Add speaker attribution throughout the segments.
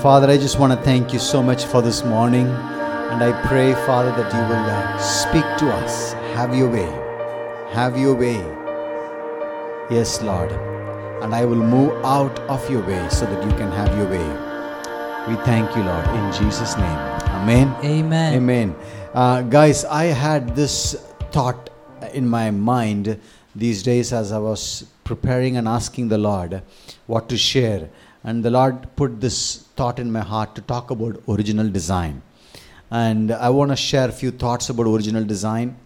Speaker 1: Father, I just want to thank you so much for this morning. And I pray, Father, that you will uh, speak to us. Have your way. Have your way. Yes, Lord. And I will move out of your way so that you can have your way. We thank you, Lord, in Jesus' name. Amen.
Speaker 2: Amen.
Speaker 1: Amen. Uh, guys, I had this thought in my mind these days as I was preparing and asking the Lord what to share. And the Lord put this thought in my heart to talk about original design. And I want to share a few thoughts about original design.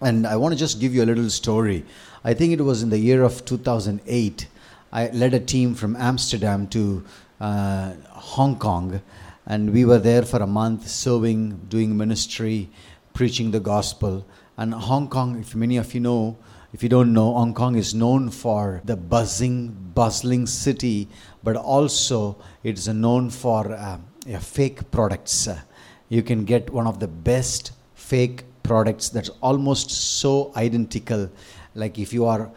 Speaker 1: And I want to just give you a little story. I think it was in the year of 2008. I led a team from Amsterdam to uh, Hong Kong, and we were there for a month serving, doing ministry, preaching the gospel. And Hong Kong, if many of you know, if you don't know, Hong Kong is known for the buzzing, bustling city, but also it's known for uh, yeah, fake products. Uh, you can get one of the best fake products that's almost so identical. Like if you are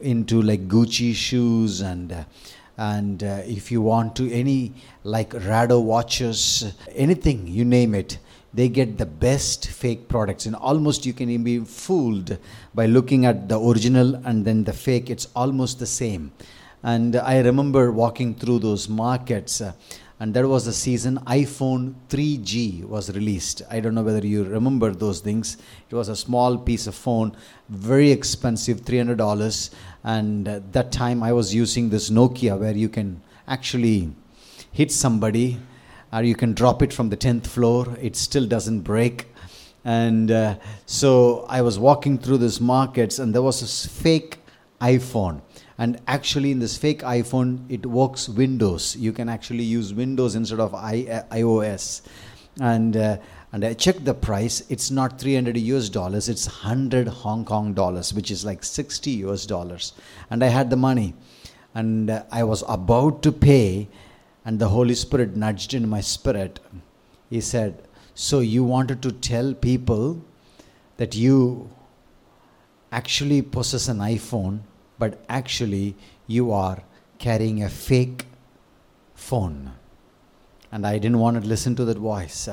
Speaker 1: into like Gucci shoes and uh, and uh, if you want to any like Rado watches, anything you name it, they get the best fake products and almost you can be fooled by looking at the original and then the fake it's almost the same and i remember walking through those markets uh, and there was a season iphone 3g was released. I don't know whether you remember those things. It was a small piece of phone very expensive $300 and uh, that time i was using this nokia where you can actually hit somebody or you can drop it from the 10th floor. It still doesn't break. And uh, so i was walking through these markets and there was this fake iphone and actually in this fake iphone it works windows. You can actually use windows instead of I, uh, ios and uh, and i checked the price. It's not 300 us dollars. It's 100 hong kong dollars which is like 60 us dollars. And i had the money. And uh, i was about to pay and the Holy Spirit nudged in my spirit. He said, So you wanted to tell people that you actually possess an iPhone, but actually you are carrying a fake phone. And I didn't want to listen to that voice.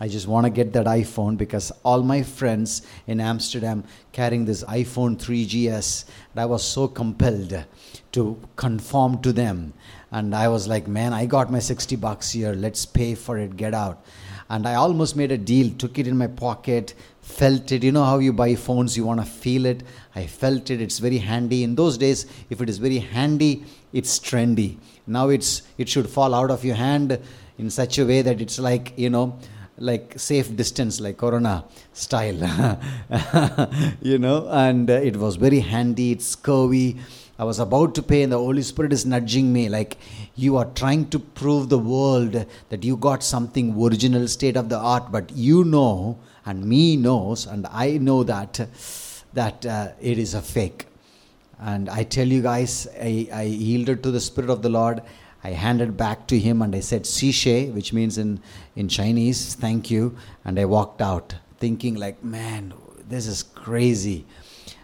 Speaker 1: I just want to get that iPhone because all my friends in Amsterdam carrying this iPhone 3GS, and I was so compelled to conform to them. And I was like, man, I got my 60 bucks here. Let's pay for it. Get out. And I almost made a deal, took it in my pocket, felt it. You know how you buy phones, you want to feel it. I felt it. It's very handy. In those days, if it is very handy, it's trendy. Now it's it should fall out of your hand in such a way that it's like, you know, like safe distance like corona style you know and uh, it was very handy it's curvy i was about to pay and the holy spirit is nudging me like you are trying to prove the world that you got something original state of the art but you know and me knows and i know that that uh, it is a fake and i tell you guys I, I yielded to the spirit of the lord I handed back to him and I said, Sishe, which means in, in Chinese, thank you. And I walked out thinking, like, man, this is crazy.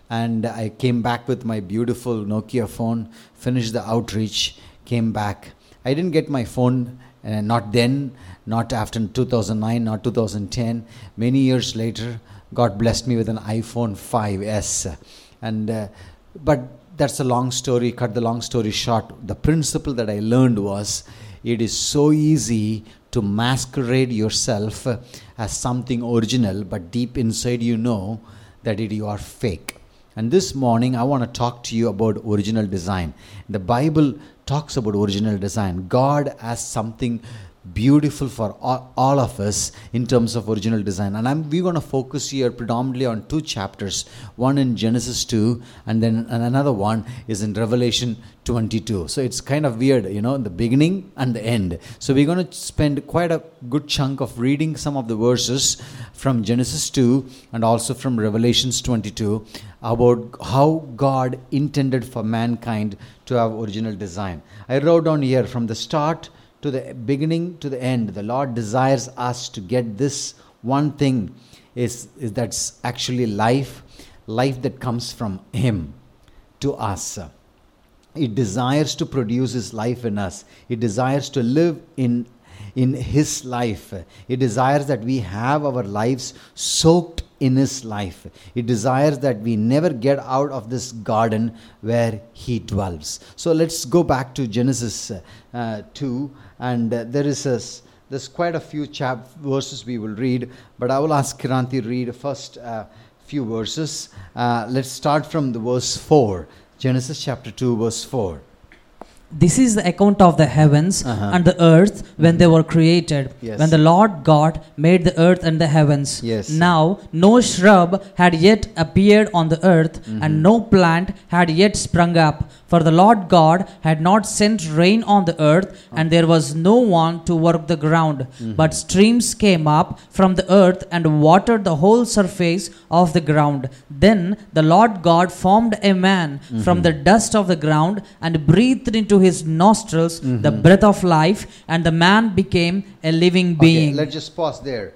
Speaker 1: And I came back with my beautiful Nokia phone, finished the outreach, came back. I didn't get my phone, uh, not then, not after 2009, not 2010. Many years later, God blessed me with an iPhone 5S. And, uh, but that's a long story cut the long story short the principle that i learned was it is so easy to masquerade yourself as something original but deep inside you know that it, you are fake and this morning i want to talk to you about original design the bible talks about original design god has something beautiful for all, of us in terms of original design. And I'm, we're going to focus here predominantly on two chapters. One in genesis 2 and then another one is in revelation 22 so it's kind of weird you know the beginning and the end. So we're going to spend quite a good chunk of reading some of the verses from genesis 2 and also from revelations 22 about how god intended for mankind to have original design. I wrote down here from the start to the beginning to the end. The Lord desires us to get this one thing is, is that's actually life, life that comes from Him to us. it desires to produce His life in us. It desires to live in in His life. It desires that we have our lives soaked in His life. It desires that we never get out of this garden where He dwells. So let's go back to Genesis uh, 2, and uh, there is a there's quite a few chap verses we will read, but I will ask Kiranti read first uh, few verses. Uh, let's start from the verse 4. Genesis chapter 2, verse 4.
Speaker 2: This is the account of the heavens
Speaker 1: Uh-huh.
Speaker 2: and the earth when they were created.
Speaker 1: Yes.
Speaker 2: When the Lord God made the earth and the heavens.
Speaker 1: Yes.
Speaker 2: Now no shrub had yet appeared on the earth,
Speaker 1: Mm-hmm.
Speaker 2: and no plant had yet sprung up. For the Lord God had not sent rain on the earth, and there was no one to work the ground.
Speaker 1: Mm-hmm.
Speaker 2: But streams came up from the earth and watered the whole surface of the ground. Then the Lord God formed a man
Speaker 1: Mm-hmm.
Speaker 2: from the dust of the ground and breathed into his nostrils the
Speaker 1: Mm-hmm.
Speaker 2: breath of life, and the man became a living
Speaker 1: Okay,
Speaker 2: being.
Speaker 1: let's just pause there.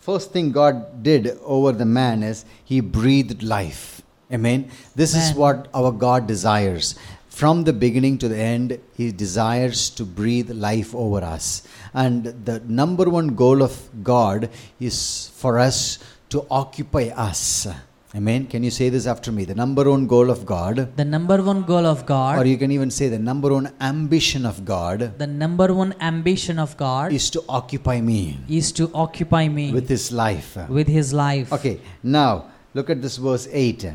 Speaker 1: First thing God did over the man is He breathed life. Amen. This is what our God desires. From the beginning to the end, He desires to breathe life over us. And the number one goal of God is for us to occupy us. Amen. Can you say this after me? The number one goal of God,
Speaker 2: the number one goal of God.
Speaker 1: or you can even say the number one ambition of God,
Speaker 2: the number one ambition of God
Speaker 1: is to occupy me
Speaker 2: is to occupy me
Speaker 1: with His life.
Speaker 2: with his life.
Speaker 1: Okay, now look at this verse 8.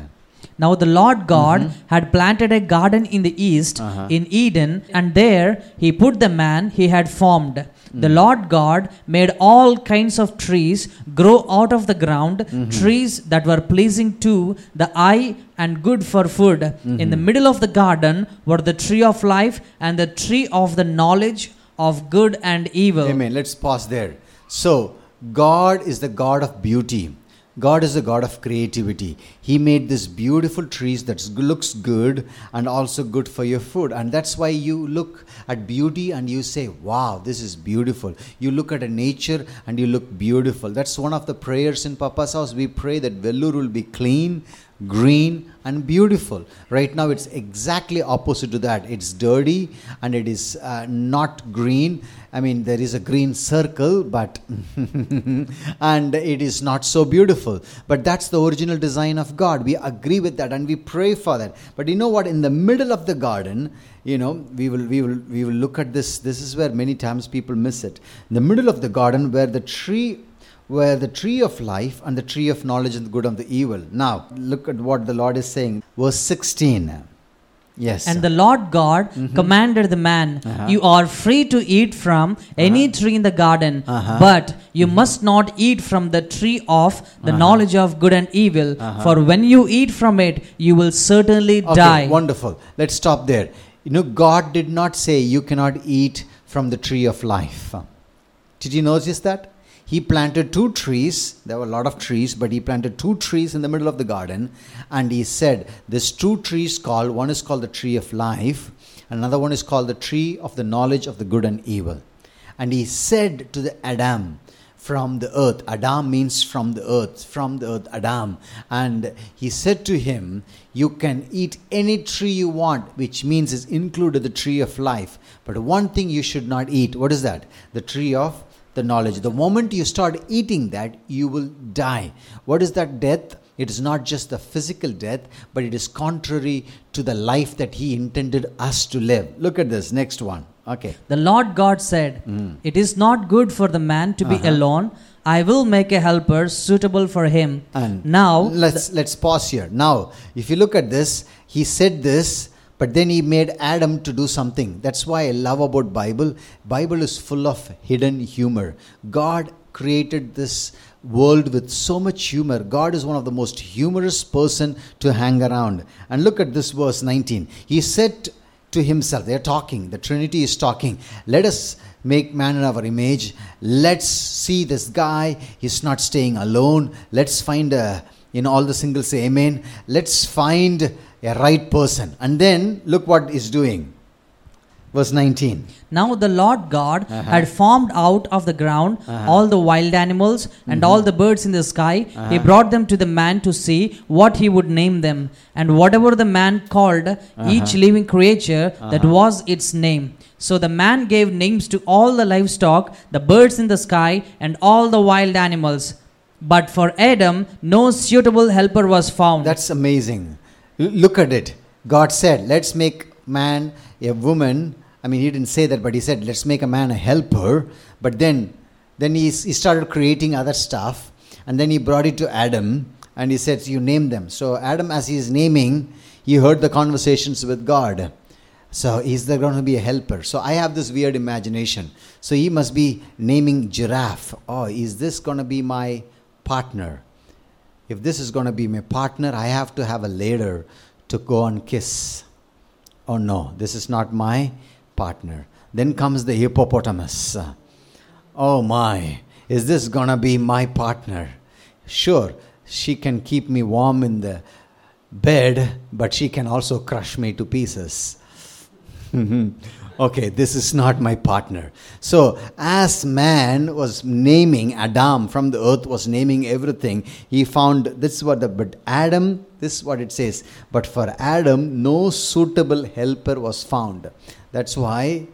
Speaker 2: Now the Lord God had planted a garden in the east
Speaker 1: Mm-hmm. Uh-huh.
Speaker 2: in Eden, and there he put the man he had formed.
Speaker 1: Mm.
Speaker 2: The Lord God made all kinds of trees grow out of the ground,
Speaker 1: Mm-hmm.
Speaker 2: trees that were pleasing to the eye and good for food.
Speaker 1: Mm-hmm.
Speaker 2: In the middle of the garden were the tree of life and the tree of the knowledge of good and evil.
Speaker 1: Amen. Let's pause there. So, God is the God of beauty. God is a God of creativity. He made these beautiful trees that looks good and also good for your food. And that's why you look at beauty and you say, wow, this is beautiful. You look at a nature and you look beautiful. That's one of the prayers in Papa's house. We pray that Vellore will be clean, green and beautiful. Right now it's exactly opposite to that. It's dirty and it is uh, not green. I mean, there is a green circle, but and it is not so beautiful. But that's the original design of God. We agree with that and we pray for that. But you know what? In the middle of the garden, you know, we will we will we will look at this. This is where many times people miss it. In the middle of the garden, where the tree where the tree of life and the tree of knowledge and the good and the evil. Now, look at what the Lord is saying. Verse 16. Yes.
Speaker 2: And the Lord God commanded the man,
Speaker 1: Uh-huh.
Speaker 2: You are free to eat from any tree in the garden,
Speaker 1: Uh-huh.
Speaker 2: but you must not eat from the tree of the
Speaker 1: Uh-huh.
Speaker 2: knowledge of good and evil.
Speaker 1: Uh-huh.
Speaker 2: For when you eat from it, you will certainly
Speaker 1: okay,
Speaker 2: die.
Speaker 1: wonderful. Let's stop there. You know, God did not say you cannot eat from the tree of life. Did you notice that? He planted two trees. There were a lot of trees, but he planted two trees in the middle of the garden. And he said, There's two trees called, one is called the tree of life, another one is called the tree of the knowledge of the good and evil. And he said to the Adam, from the earth. Adam means from the earth, from the earth, Adam. And he said to him, You can eat any tree you want, which means is included the tree of life. But one thing you should not eat. What is that? The tree of the knowledge. The moment you start eating that, you will die. What is that death? It is not just the physical death, but it is contrary to the life that He intended us to live. Look at this next one. Okay.
Speaker 2: The Lord God said, It is not good for the man to be
Speaker 1: Mm. Uh-huh.
Speaker 2: alone. I will make a helper suitable for him.
Speaker 1: And
Speaker 2: now,
Speaker 1: let's let's pause here. Now, if you look at this, he said this, but then he made Adam to do something. That's why I love about Bible. Bible is full of hidden humor. God created this world with so much humor. God is one of the most humorous person to hang around. And look at this verse 19. He said to himself, they're talking, the Trinity is talking, let us make man in our image. Let's see this guy, he's not staying alone. Let's find a, know, all the singles say amen. Let's find a right person. And then look what he's doing. Verse 19.
Speaker 2: Now the Lord God
Speaker 1: Uh-huh.
Speaker 2: had formed out of the ground
Speaker 1: Uh-huh.
Speaker 2: all the wild animals and all the birds in the sky. He
Speaker 1: Uh-huh.
Speaker 2: brought them to the man to see what he would name them. And whatever the man called each
Speaker 1: Uh-huh.
Speaker 2: living creature, that was its name. So the man gave names to all the livestock, the birds in the sky, and all the wild animals. But for Adam, no suitable helper was found.
Speaker 1: That's amazing. Look at it. God said, let's make man a woman. I mean, he didn't say that, but he said, let's make a man a helper. But then, then he, he started creating other stuff. And then he brought it to Adam and he said, you name them. So Adam, as he is naming, he heard the conversations with God. So is there going to be a helper? So I have this weird imagination. So he must be naming giraffe. Oh, is this going to be my partner? If this is going to be my partner, I have to have a ladder to go and kiss. Oh no, this is not my partner. Then comes the hippopotamus. Oh my, is this going to be my partner? Sure, she can keep me warm in the bed, but she can also crush me to pieces. Mm-hmm. Okay, this is not my partner. So, as man was naming Adam from the earth, was naming everything, he found this is what the but Adam, this is what it says. But for Adam, no suitable helper was found. That's why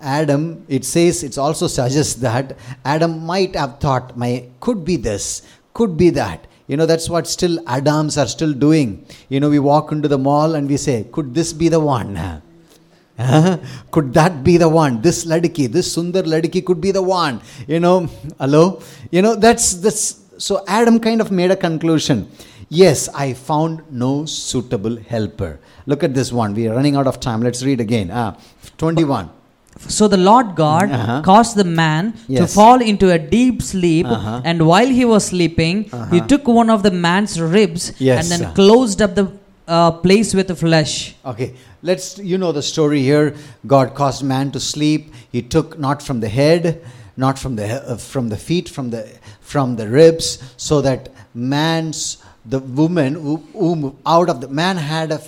Speaker 1: Adam, it says, it also suggests that Adam might have thought, my could be this, could be that. You know, that's what still Adams are still doing. You know, we walk into the mall and we say, could this be the one? Could that be the one? This ladiki this sundar ladiki could be the one. You know hello? You know that's that's so adam kind of made a conclusion. Yes i found no suitable helper. Look at this one. We are running out of time. Let's read again. Ah 21
Speaker 2: So the Lord God
Speaker 1: Uh-huh.
Speaker 2: caused the man to fall into a deep sleep,
Speaker 1: Uh-huh.
Speaker 2: and while he was sleeping, he
Speaker 1: Uh-huh.
Speaker 2: took one of the man's ribs
Speaker 1: Yes,
Speaker 2: and then closed up the uh, place with the flesh.
Speaker 1: Okay, let's, you know the story here. God caused man to sleep. He took not from the head, not from the, uh, from the feet, from the, from the ribs, so that man's, the woman, who- whom out of the, man had a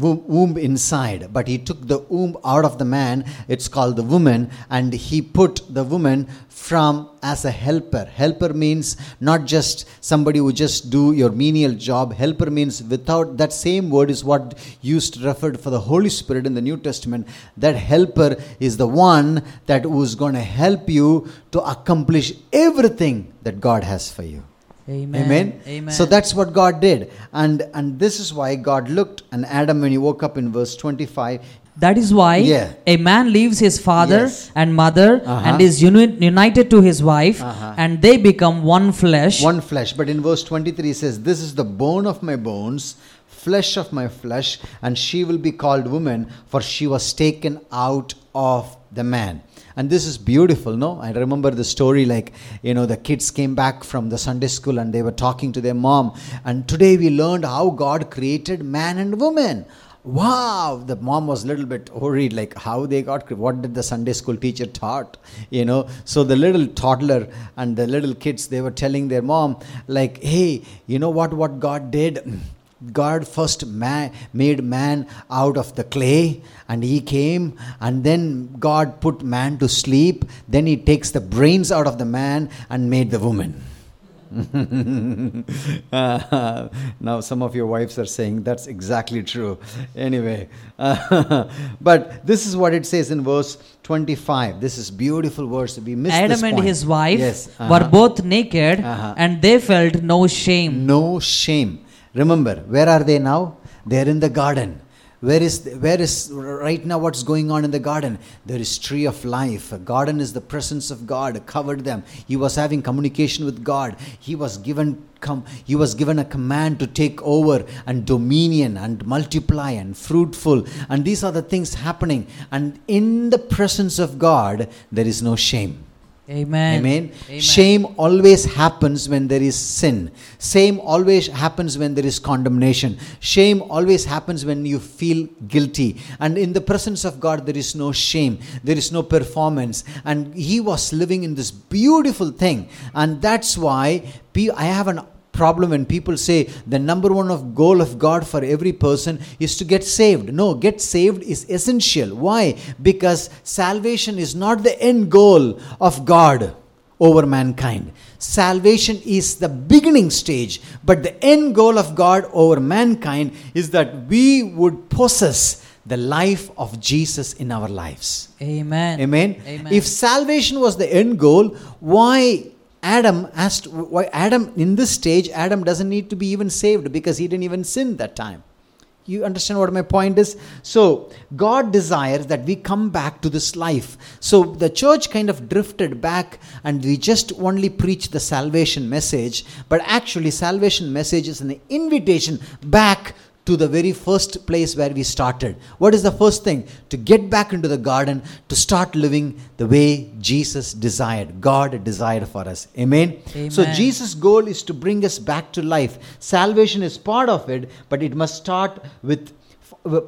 Speaker 1: womb, inside, but he took the womb out of the man, it's called the woman, and he put the woman from as a helper. Helper means not just somebody who just do your menial job. Helper means without that same word is what used referred for the Holy Spirit in the New Testament. That helper is the one that who's going to help you to accomplish everything that God has for you.
Speaker 2: Amen.
Speaker 1: Amen.
Speaker 2: Amen.
Speaker 1: So that's what God did. And and this is why God looked and Adam when he woke up in verse 25
Speaker 2: That is why
Speaker 1: Yeah.
Speaker 2: a man leaves his father
Speaker 1: Yes.
Speaker 2: and mother
Speaker 1: Uh-huh.
Speaker 2: and is uni- united to his wife,
Speaker 1: Uh-huh.
Speaker 2: and they become one flesh.
Speaker 1: one flesh. But in verse 23 it says, This is the bone of my bones, flesh of my flesh, and she will be called woman, for she was taken out of the man. And this is beautiful, no? I remember the story like, you know, the kids came back from the Sunday school and they were talking to their mom. And today we learned how God created man and woman. Wow, the mom was a little bit worried, like how they got, what did the Sunday school teacher taught, you know? So the little toddler and the little kids, they were telling their mom, like, hey, you know what, what God did? God first ma- made man out of the clay and he came and then God put man to sleep. Then he takes the brains out of the man and made the woman. Uh, now some of your wives are saying that's exactly true anyway but this is what it says in verse 25 this is beautiful verse we missed
Speaker 2: Adam and his wife
Speaker 1: yes
Speaker 2: were
Speaker 1: uh-huh.
Speaker 2: both naked,
Speaker 1: Uh-huh.
Speaker 2: and they felt no shame.
Speaker 1: no shame remember where are they now? They're in the garden. Where is where is right now what's going on in the garden? There is tree of life. A garden is the presence of god covered them. He was having communication with god. He was given come he was given a command to take over and dominion and multiply and fruitful. And these are the things happening. And in the presence of god there is no shame
Speaker 2: Amen.
Speaker 1: Amen.
Speaker 2: Amen.
Speaker 1: Shame always happens when there is sin. Shame always happens when there is condemnation. Shame always happens when you feel guilty. And in the presence of God, there is no shame. There is no performance. And he was living in this beautiful thing. And that's why I have a problem when people say the number one of goal of God for every person is to get saved. No, get saved is essential. Why? Because salvation is not the end goal of God over mankind. Salvation is the beginning stage, but the end goal of God over mankind is that we would possess the life of Jesus in our lives.
Speaker 2: Amen.
Speaker 1: Amen.
Speaker 2: Amen.
Speaker 1: If salvation was the end goal, why Adam asked why Adam in this stage Adam doesn't need to be even saved because he didn't even sin that time. You understand what my point is? So, God desires that we come back to this life. So, the church kind of drifted back and we just only preach the salvation message, but actually, salvation message is an invitation back to the very first place where we started. What is the first thing? To get back into the garden, to start living the way Jesus desired, God desired for us. Amen? So, Jesus' goal is to bring us back to life. Salvation is part of it, but it must start with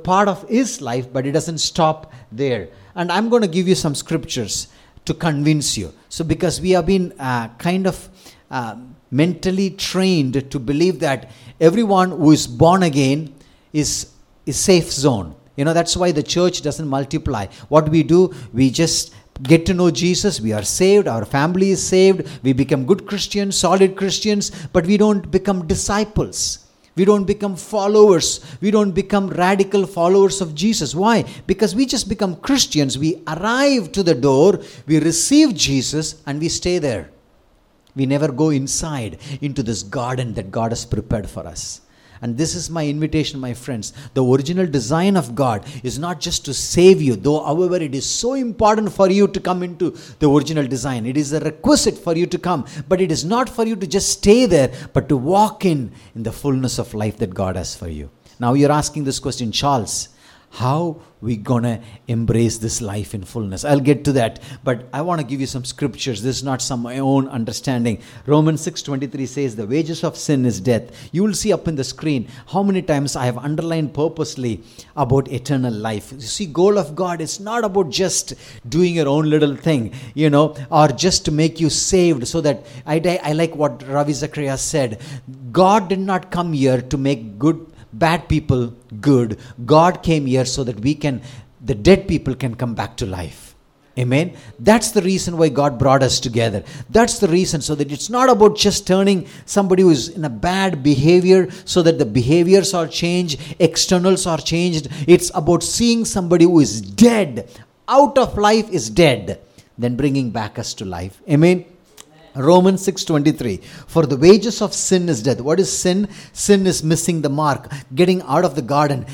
Speaker 1: part of His life, but it doesn't stop there. And I'm going to give you some scriptures to convince you. So, because we have been uh, kind of uh, mentally trained to believe that everyone who is born again is is safe zone. You know that's why the church doesn't multiply. What we do, we just get to know Jesus, we are saved, our family is saved, we become good Christians, solid Christians, but we don't become disciples. We don't become followers. We don't become radical followers of Jesus. Why? Because we just become Christians. We arrive to the door, we receive Jesus, and we stay there. We never go inside into this garden that God has prepared for us. And this is my invitation, my friends. The original design of God is not just to save you, though, however, it is so important for you to come into the original design. It is a requisite for you to come, but it is not for you to just stay there, but to walk in in the fullness of life that God has for you. Now, you're asking this question, Charles how we gonna embrace this life in fullness. I'll get to that but i want to give you some scriptures. This is not some my own understanding. Romans 6.23 says the wages of sin is death. You will see up in the screen how many times i have underlined purposely about eternal life. You see goal of god is not about just doing your own little thing you know or just to make you saved. So that i, I like what ravi zacharias said god did not come here to make good bad people good. God came here so that we can, the dead people can come back to life. Amen. That's the reason why God brought us together. That's the reason so that it's not about just turning somebody who is in a bad behavior so that the behaviors are changed, externals are changed. It's about seeing somebody who is dead, out of life is dead, then bringing back us to life. Amen. Romans 6:23 For the wages of sin is death. What is sin? Sin is missing the mark, getting out of the garden,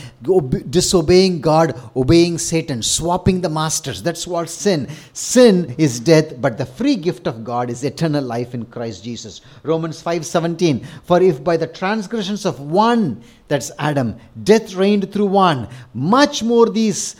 Speaker 1: disobeying God, obeying Satan, swapping the masters. That's what sin. Sin is death, but the free gift of God is eternal life in Christ Jesus. Romans 5:17 For if by the transgressions of one that's Adam death reigned through one, much more these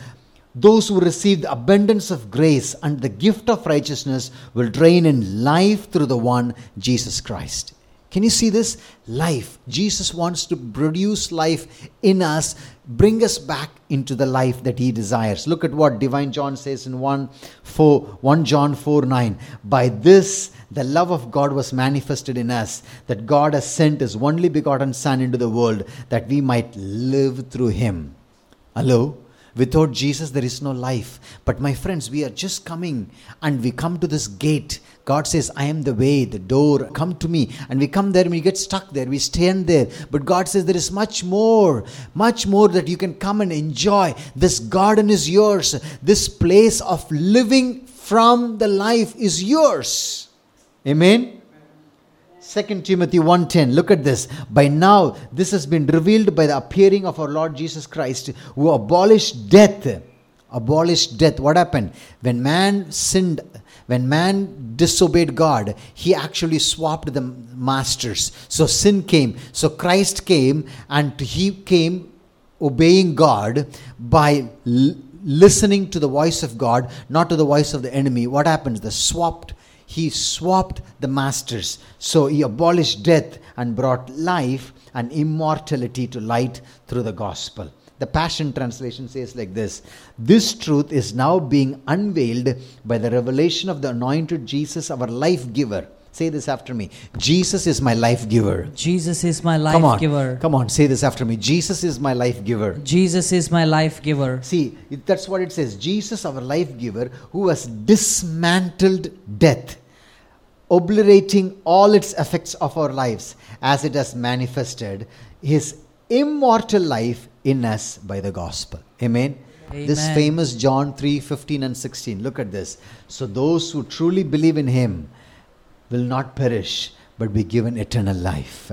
Speaker 1: those who receive the abundance of grace and the gift of righteousness will drain in life through the one Jesus Christ. Can you see this? Life. Jesus wants to produce life in us, bring us back into the life that he desires. Look at what divine John says in 1 4 1 John 4 9. By this the love of God was manifested in us, that God has sent his only begotten Son into the world that we might live through him. Hello? Without Jesus, there is no life. But my friends, we are just coming and we come to this gate. God says, I am the way, the door. Come to me. And we come there and we get stuck there. We stand there. But God says, there is much more, much more that you can come and enjoy. This garden is yours. This place of living from the life is yours. Amen. 2 Timothy 1:10 look at this. By now this has been revealed by the appearing of our Lord Jesus Christ who abolished death. Abolished death. What happened? When man sinned when man disobeyed God he actually swapped the masters. So sin came. So Christ came and he came obeying God by l- listening to the voice of God not to the voice of the enemy. What happens the swapped he swapped the masters. So he abolished death and brought life and immortality to light through the gospel. The Passion Translation says like this This truth is now being unveiled by the revelation of the anointed Jesus, our life giver. Say this after me. Jesus is my life giver.
Speaker 2: Jesus is my life
Speaker 1: Come on.
Speaker 2: giver.
Speaker 1: Come on, say this after me. Jesus is my life giver.
Speaker 2: Jesus is my life giver.
Speaker 1: See, that's what it says. Jesus, our life giver, who has dismantled death, obliterating all its effects of our lives as it has manifested his immortal life in us by the gospel. Amen. This famous John 3 15 and 16. Look at this. So, those who truly believe in him will not perish but be given eternal life.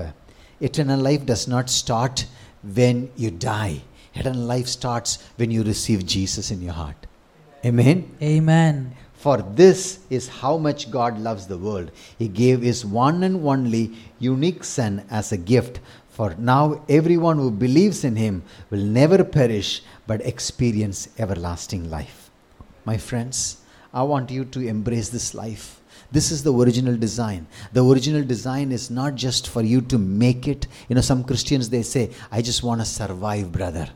Speaker 1: Eternal life does not start when you die, eternal life starts when you receive Jesus in your heart. Amen.
Speaker 2: Amen.
Speaker 1: For this is how much God loves the world. He gave His one and only unique Son as a gift. For now, everyone who believes in Him will never perish but experience everlasting life. My friends, I want you to embrace this life. This is the original design. The original design is not just for you to make it. You know, some Christians they say, I just want to survive, brother.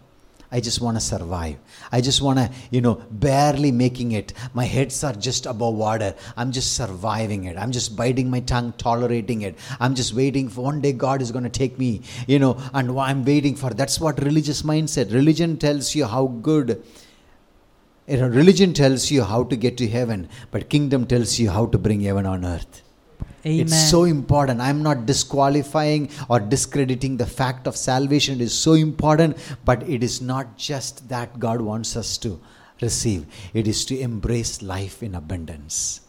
Speaker 1: I just want to survive. I just want to, you know, barely making it. My heads are just above water. I'm just surviving it. I'm just biting my tongue, tolerating it. I'm just waiting for one day God is going to take me, you know, and I'm waiting for. That's what religious mindset. Religion tells you how good. You know, religion tells you how to get to heaven, but kingdom tells you how to bring heaven on earth.
Speaker 2: Amen.
Speaker 1: It's so important. I'm not disqualifying or discrediting the fact of salvation. It is so important, but it is not just that God wants us to receive, it is to embrace life in abundance.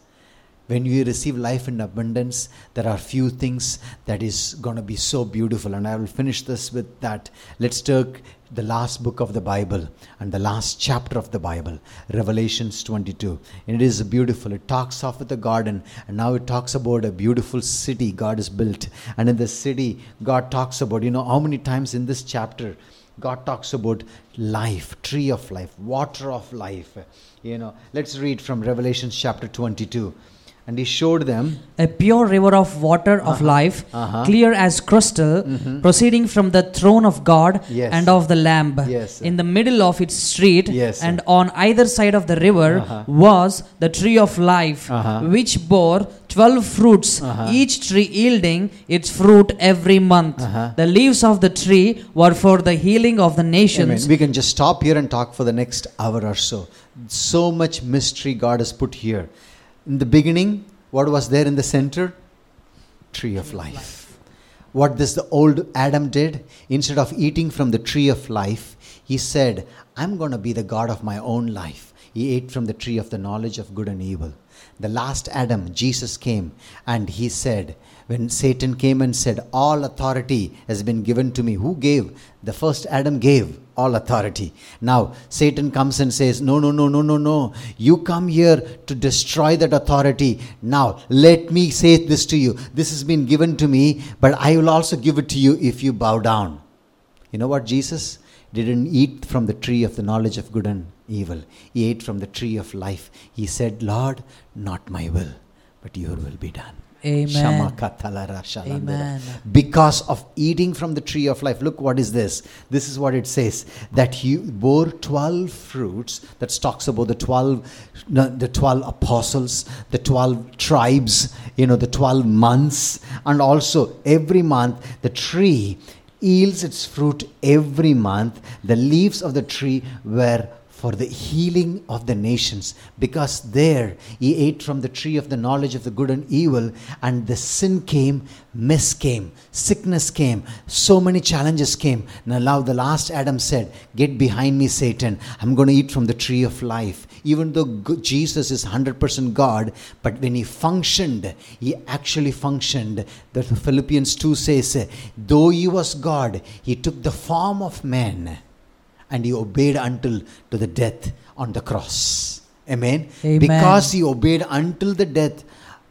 Speaker 1: When we receive life in abundance, there are few things that is going to be so beautiful. And I will finish this with that. Let's take the last book of the Bible and the last chapter of the Bible, Revelations 22. And it is beautiful. It talks with the garden, and now it talks about a beautiful city God has built. And in the city, God talks about, you know, how many times in this chapter God talks about life, tree of life, water of life. You know, let's read from Revelations chapter 22. And he showed them,
Speaker 2: a pure river of water of life,
Speaker 1: Uh-huh.
Speaker 2: clear as crystal, proceeding from the throne of God
Speaker 1: Yes.
Speaker 2: and of the Lamb.
Speaker 1: Yes.
Speaker 2: In the middle of its street,
Speaker 1: Yes.
Speaker 2: and on either side of the river,
Speaker 1: Uh-huh.
Speaker 2: was the tree of life,
Speaker 1: Uh-huh.
Speaker 2: which bore twelve fruits,
Speaker 1: Uh-huh.
Speaker 2: each tree yielding its fruit every month.
Speaker 1: Uh-huh.
Speaker 2: The leaves of the tree were for the healing of the
Speaker 1: Amen.
Speaker 2: nations.
Speaker 1: We can just stop here and talk for the next hour or so. So much mystery God has put here. In the beginning, what was there in the center? Tree of life. What this the old Adam did, instead of eating from the tree of life, he said, I'm going to be the God of my own life. He ate from the tree of the knowledge of good and evil. The last Adam, Jesus came and he said, when Satan came and said, All authority has been given to me. Who gave? The first Adam gave all authority. Now, Satan comes and says, No, no, no, no, no, no. You come here to destroy that authority. Now, let me say this to you. This has been given to me, but I will also give it to you if you bow down. You know what, Jesus? Didn't eat from the tree of the knowledge of good and evil. He ate from the tree of life. He said, Lord, not my will, but your will be done.
Speaker 2: Amen. Amen.
Speaker 1: Because of eating from the tree of life. Look what is this. This is what it says that he bore 12 fruits. That talks about the 12 the 12 apostles, the 12 tribes, you know, the 12 months and also every month the tree yields its fruit every month. The leaves of the tree were for the healing of the nations because there he ate from the tree of the knowledge of the good and evil and the sin came mess came sickness came so many challenges came. Now, now the last adam said get behind me satan. I'm going to eat from the tree of life. Even though jesus is 100% god but when he functioned he actually functioned. The philippians 2 says though he was god he took the form of man and he obeyed until to the death on the cross. Amen.
Speaker 2: Amen.
Speaker 1: Because he obeyed until the death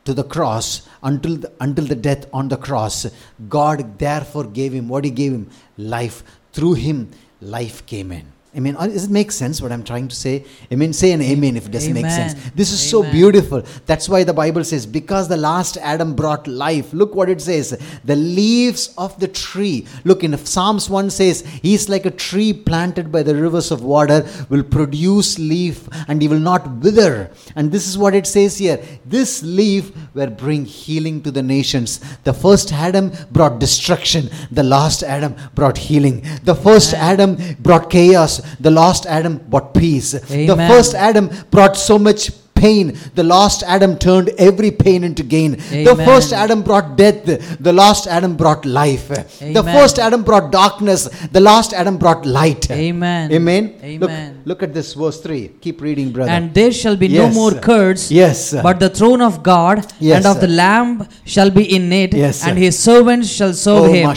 Speaker 1: to the cross, until the, until the death on the cross, God therefore gave him what he gave him life. Through him, life came in. Amen. mean, uh, Does it make sense what I'm trying to say? I mean, Say an amen if it doesn't make sense. This is so beautiful. That's why the Bible says, because the last Adam brought life. Look what it says. The leaves of the tree. Look in Psalms 1 says, He's like a tree planted by the rivers of water, will produce leaf and he will not wither. And this is what it says here. This leaf will bring healing to the nations. The first Adam brought destruction. The last Adam brought healing. The first Adam brought chaos. The last Adam brought peace. The first Adam brought so much pain. The last Adam turned every pain into gain. The first Adam brought death. The last Adam brought life. The first Adam brought darkness. The last Adam brought light.
Speaker 2: Amen.
Speaker 1: Amen.
Speaker 2: Amen.
Speaker 1: Look, look at this verse 3. Keep reading, brother.
Speaker 2: And there shall be
Speaker 1: Yes.
Speaker 2: no more curse,
Speaker 1: yes.
Speaker 2: but the throne of God
Speaker 1: Yes,
Speaker 2: and of the Lamb shall be in it,
Speaker 1: Yes,
Speaker 2: and his servants shall serve
Speaker 1: Oh,
Speaker 2: him.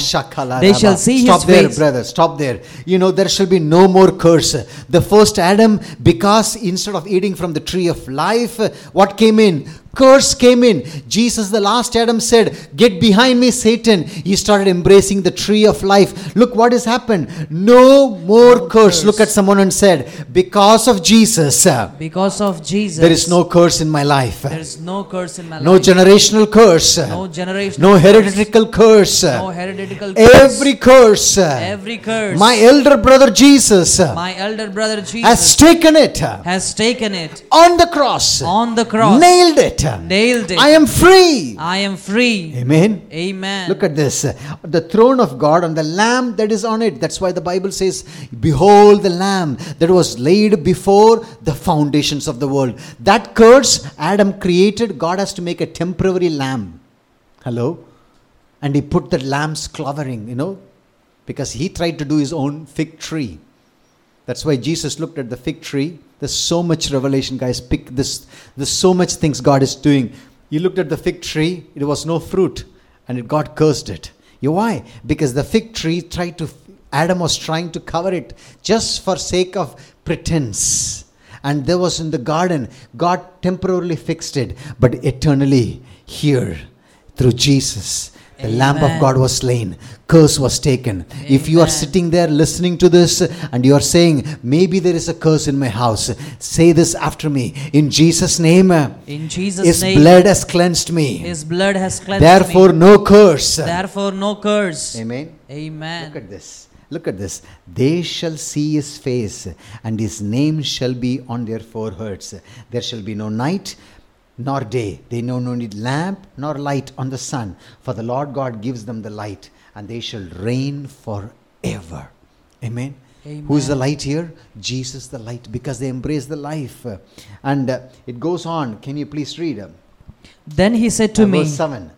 Speaker 2: They shall see
Speaker 1: Stop
Speaker 2: his
Speaker 1: there,
Speaker 2: face.
Speaker 1: brother. Stop there. You know, there shall be no more curse. The first Adam, because instead of eating from the tree of life, what came in? Curse came in. Jesus, the last Adam, said, Get behind me, Satan. He started embracing the tree of life. Look what has happened. No more curse.
Speaker 2: curse.
Speaker 1: Look at someone and said, Because of Jesus, uh,
Speaker 2: Because of Jesus,
Speaker 1: there is no curse in my life.
Speaker 2: there is no curse in my life.
Speaker 1: No
Speaker 2: life.
Speaker 1: generational curse.
Speaker 2: no generational
Speaker 1: No heretical curse.
Speaker 2: No hereditary curse.
Speaker 1: Every curse.
Speaker 2: Every curse.
Speaker 1: My elder brother Jesus
Speaker 2: my elder brother Jesus
Speaker 1: has taken it
Speaker 2: has taken it
Speaker 1: on the cross,
Speaker 2: on the cross,
Speaker 1: nailed it.
Speaker 2: Nailed it.
Speaker 1: I am free.
Speaker 2: I am free.
Speaker 1: Amen.
Speaker 2: Amen.
Speaker 1: Look at this. The throne of God and the lamb that is on it. That's why the Bible says, Behold the lamb that was laid before the foundations of the world. That curse Adam created, God has to make a temporary lamb. Hello? And he put the lamb's clothering, you know, because he tried to do his own fig tree. That's why Jesus looked at the fig tree. There's so much revelation, guys. Pick this. There's so much things God is doing. You looked at the fig tree. It was no fruit, and it God cursed it. You why? Because the fig tree tried to. Adam was trying to cover it just for sake of pretense. And there was in the garden, God temporarily fixed it, but eternally here through Jesus. The Lamb of God was slain, curse was taken. If you are sitting there listening to this and you are saying, maybe there is a curse in my house, say this after me. In Jesus' name,
Speaker 2: In Jesus'
Speaker 1: His
Speaker 2: name,
Speaker 1: blood has cleansed me.
Speaker 2: His blood has cleansed me.
Speaker 1: Therefore,
Speaker 2: me.
Speaker 1: no curse.
Speaker 2: Therefore, no curse.
Speaker 1: Amen.
Speaker 2: Amen.
Speaker 1: Look at this. Look at this. They shall see his face, and his name shall be on their foreheads. There shall be no night nor day. They know no need lamp nor light on the sun, for the Lord God gives them the light, and they shall reign forever. Amen. Who is the light here? Jesus, the light, because they embrace the life. And uh, it goes on. Can you please read? Uh,
Speaker 2: Then he said to
Speaker 1: uh,
Speaker 2: me,
Speaker 1: Verse 7.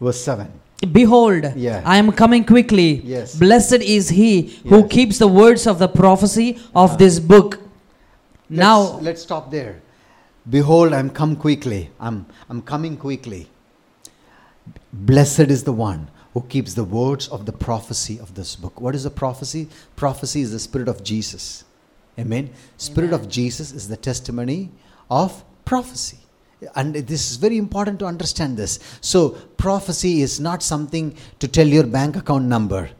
Speaker 1: Verse 7.
Speaker 2: Behold,
Speaker 1: Yeah.
Speaker 2: I am coming quickly.
Speaker 1: Yes.
Speaker 2: Blessed is he who
Speaker 1: Yes.
Speaker 2: keeps the words of the prophecy of
Speaker 1: Uh-huh.
Speaker 2: this book.
Speaker 1: Let's,
Speaker 2: Now,
Speaker 1: let's stop there. Behold, I'm come quickly. I'm, I'm coming quickly. Blessed is the one who keeps the words of the prophecy of this book. What is a prophecy? Prophecy is the spirit of Jesus. Amen. Spirit of Jesus is the testimony of prophecy. And this is very important to understand this. So, prophecy is not something to tell your bank account number.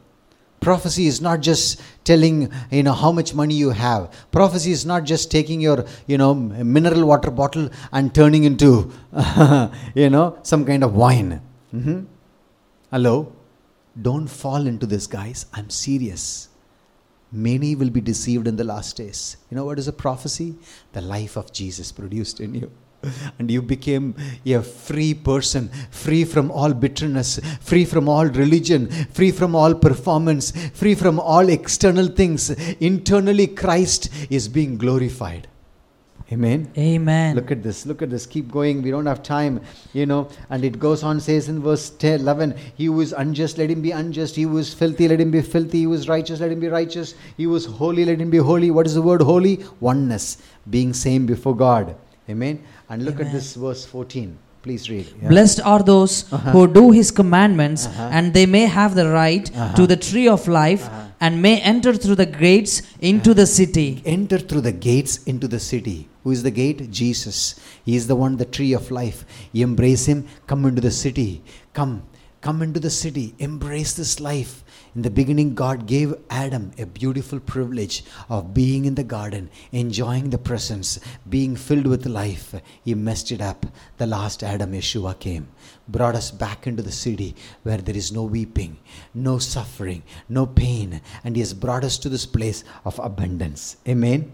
Speaker 1: Prophecy is not just telling you know how much money you have. Prophecy is not just taking your you know mineral water bottle and turning into you know some kind of wine. Mhm. Hello, don't fall into this, guys. I'm serious. Many will be deceived in the last days. You know what is a prophecy? The life of Jesus produced in you. And you became a free person, free from all bitterness, free from all religion, free from all performance, free from all external things. Internally, Christ is being glorified. Amen.
Speaker 2: Amen.
Speaker 1: Look at this. Look at this. Keep going. We don't have time, you know. And it goes on, says in verse 10, 11, He who is unjust, let him be unjust. He who is filthy, let him be filthy. He who is righteous, let him be righteous. He who is holy, let him be holy. What is the word holy? Oneness, being same before God. Amen. And look at this verse 14. Please read. Yeah.
Speaker 2: Blessed are those
Speaker 1: Uh-huh.
Speaker 2: who do his commandments,
Speaker 1: Uh-huh.
Speaker 2: and they may have the right
Speaker 1: Uh-huh.
Speaker 2: to the tree of life,
Speaker 1: Uh-huh.
Speaker 2: and may enter through the gates into the city.
Speaker 1: Enter through the gates into the city. Who is the gate? Jesus. He is the one, the tree of life. You embrace him, come into the city. Come, come into the city. Embrace this life. In the beginning, God gave Adam a beautiful privilege of being in the garden, enjoying the presence, being filled with life. He messed it up. The last Adam, Yeshua, came, brought us back into the city where there is no weeping, no suffering, no pain, and He has brought us to this place of abundance. Amen.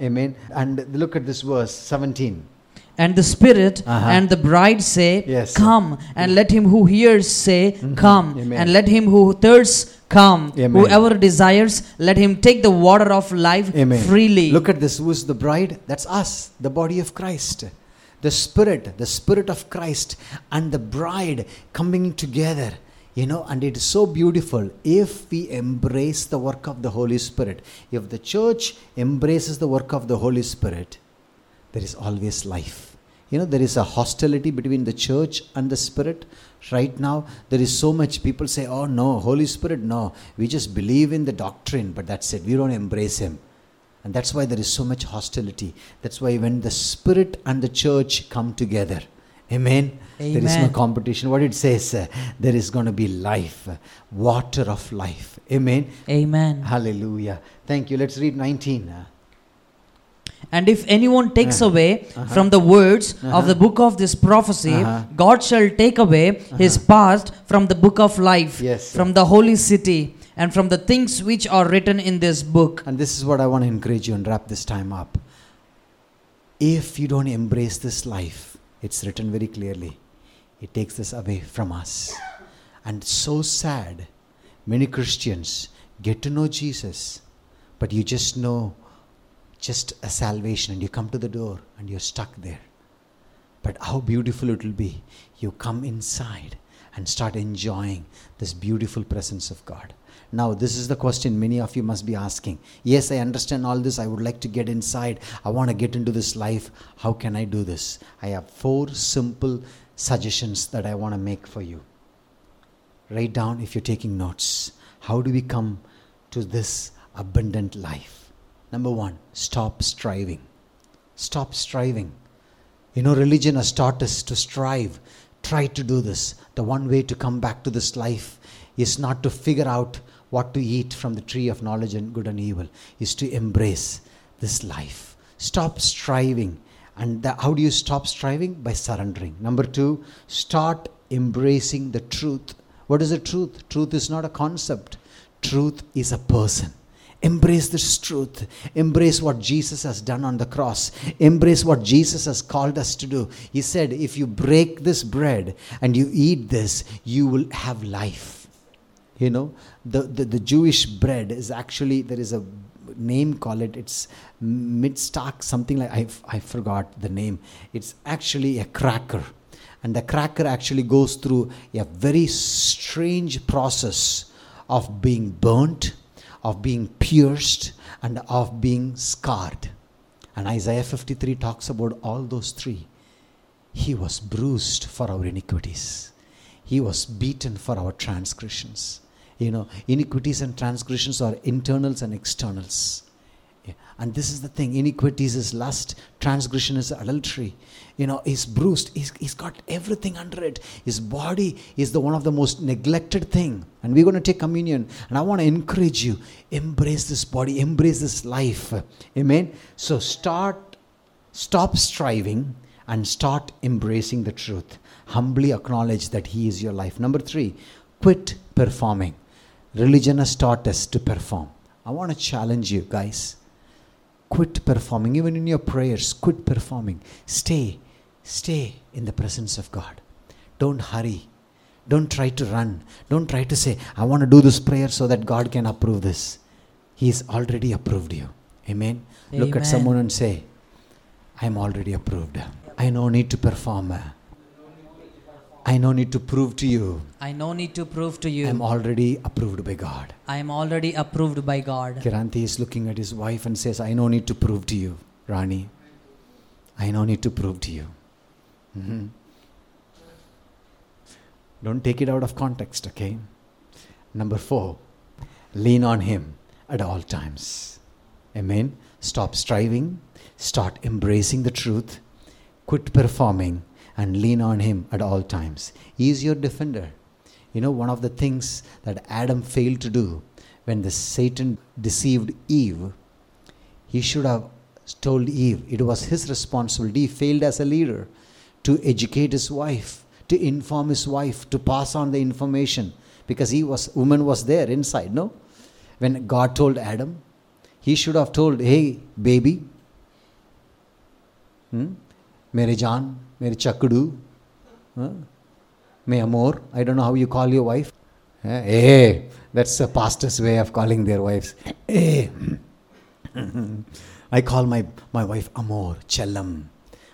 Speaker 1: Amen. And look at this verse 17.
Speaker 2: And the Spirit
Speaker 1: Uh-huh.
Speaker 2: and the bride say,
Speaker 1: Yes.
Speaker 2: Come, and let him who hears say, Come,
Speaker 1: Amen.
Speaker 2: and let him who thirsts come.
Speaker 1: Amen.
Speaker 2: Whoever desires, let him take the water of life
Speaker 1: Amen.
Speaker 2: freely.
Speaker 1: Look at this. Who's the bride? That's us, the body of Christ. The Spirit, the Spirit of Christ, and the bride coming together. You know, and it is so beautiful if we embrace the work of the Holy Spirit. If the church embraces the work of the Holy Spirit, there is always life. You know, there is a hostility between the church and the Spirit. Right now, there is so much people say, oh no, Holy Spirit, no. We just believe in the doctrine, but that's it. We don't embrace Him. And that's why there is so much hostility. That's why when the Spirit and the church come together, Amen. There is no competition. What it says, uh, there is going to be life, uh, water of life. Amen.
Speaker 2: Amen.
Speaker 1: Hallelujah. Thank you. Let's read 19. uh.
Speaker 2: And if anyone takes
Speaker 1: Uh-huh.
Speaker 2: away
Speaker 1: Uh-huh.
Speaker 2: from the words
Speaker 1: Uh-huh.
Speaker 2: of the book of this prophecy,
Speaker 1: Uh-huh.
Speaker 2: God shall take away his past from the book of life,
Speaker 1: Yes,
Speaker 2: from the holy city, and from the things which are written in this book.
Speaker 1: And this is what I want to encourage you and wrap this time up. If you don't embrace this life, it's written very clearly, it takes this away from us. And so sad, many Christians get to know Jesus, but you just know just a salvation and you come to the door and you're stuck there. But how beautiful it will be. You come inside and start enjoying this beautiful presence of God. Now, this is the question many of you must be asking. Yes, I understand all this. I would like to get inside. I want to get into this life. How can I do this? I have four simple suggestions that I want to make for you. Write down if you're taking notes. How do we come to this abundant life? Number one, stop striving. Stop striving. You know, religion has taught us to strive, try to do this. The one way to come back to this life is not to figure out what to eat from the tree of knowledge and good and evil, is to embrace this life. Stop striving. And the, how do you stop striving? By surrendering. Number two, start embracing the truth. What is the truth? Truth is not a concept, truth is a person. Embrace this truth. Embrace what Jesus has done on the cross. Embrace what Jesus has called us to do. He said, If you break this bread and you eat this, you will have life. You know, the, the, the Jewish bread is actually, there is a name call it, it's midstock something like, I, I forgot the name. It's actually a cracker. And the cracker actually goes through a very strange process of being burnt of being pierced and of being scarred. And Isaiah 53 talks about all those three. He was bruised for our iniquities, He was beaten for our transgressions. You know, iniquities and transgressions are internals and externals. And this is the thing iniquities is lust, transgression is adultery. You know, he's bruised, he's, he's got everything under it. His body is the one of the most neglected thing. And we're going to take communion. And I want to encourage you embrace this body, embrace this life. Amen. So start, stop striving and start embracing the truth. Humbly acknowledge that He is your life. Number three, quit performing. Religion has taught us to perform. I want to challenge you guys quit performing. Even in your prayers quit performing. Stay stay in the presence of god. Don't hurry. Don't try to run. Don't try to say i want to do this prayer so that god can approve this. He's already approved you. Amen, look at someone and say i'm already approved. I no need to perform i no need to prove to you
Speaker 2: I no need to prove to you.
Speaker 1: i'm already approved by god
Speaker 2: I am already approved by God.
Speaker 1: Kiranti is looking at his wife and says, I no need to prove to you, Rani. I no need to prove to you. Mhm. Don't take it out of context, okay? Number four, lean on him at all times. Amen. Stop striving, start embracing the truth, quit performing, and lean on him at all times. He is your defender. You know, one of the things that Adam failed to do when the Satan deceived Eve, he should have told Eve it was his responsibility. He failed as a leader to educate his wife, to inform his wife, to pass on the information because he was woman was there inside, no? When God told Adam, he should have told, Hey, baby, hmm? Chakdu, huh? Mi Amor, I don't know how you call your wife. Eh, Hey, that's a pastor's way of calling their wives. Hey. I call my, my wife Amor, Chellam.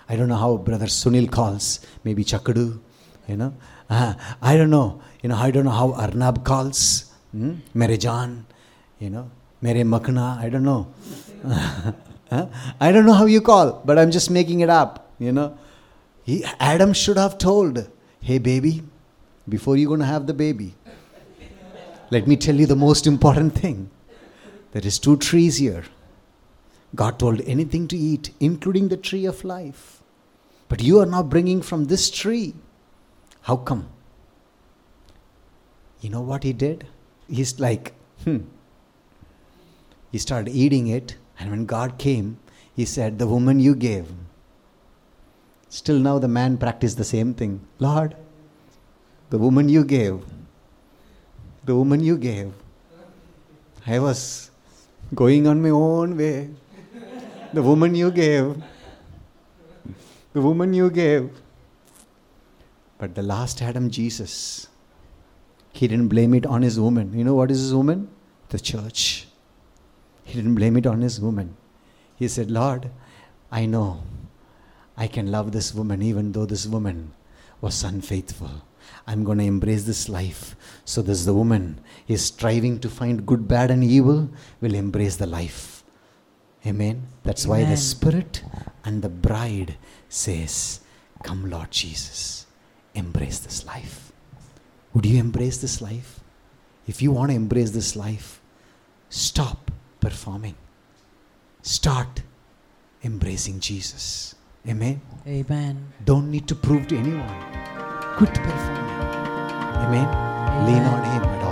Speaker 1: I don't know how brother Sunil calls, maybe Chakadu, you know. Uh, I don't know, you know, I don't know how Arnab calls, hmm? Mere Jaan, you know, Mere Makna, I don't know. I don't know how you call, but I'm just making it up, you know. He, Adam should have told, hey baby, before you're going to have the baby, let me tell you the most important thing. There is two trees here. God told anything to eat, including the tree of life. But you are now bringing from this tree. How come? You know what he did? He's like, hmm. He started eating it, and when God came, he said, The woman you gave. Still now the man practiced the same thing. Lord, the woman you gave, the woman you gave. I was going on my own way. The woman you gave, the woman you gave. But the last Adam, Jesus, he didn't blame it on his woman. You know what is his woman? The church. He didn't blame it on his woman. He said, Lord, I know I can love this woman even though this woman was unfaithful. I'm going to embrace this life. So, this the woman is striving to find good, bad, and evil, will embrace the life. Amen. That's why the Spirit and the bride says, Come, Lord Jesus, embrace this life. Would you embrace this life? If you want to embrace this life, stop performing. Start embracing Jesus. Amen.
Speaker 2: Amen.
Speaker 1: Don't need to prove to anyone. Quit performing. Amen. Lean on Him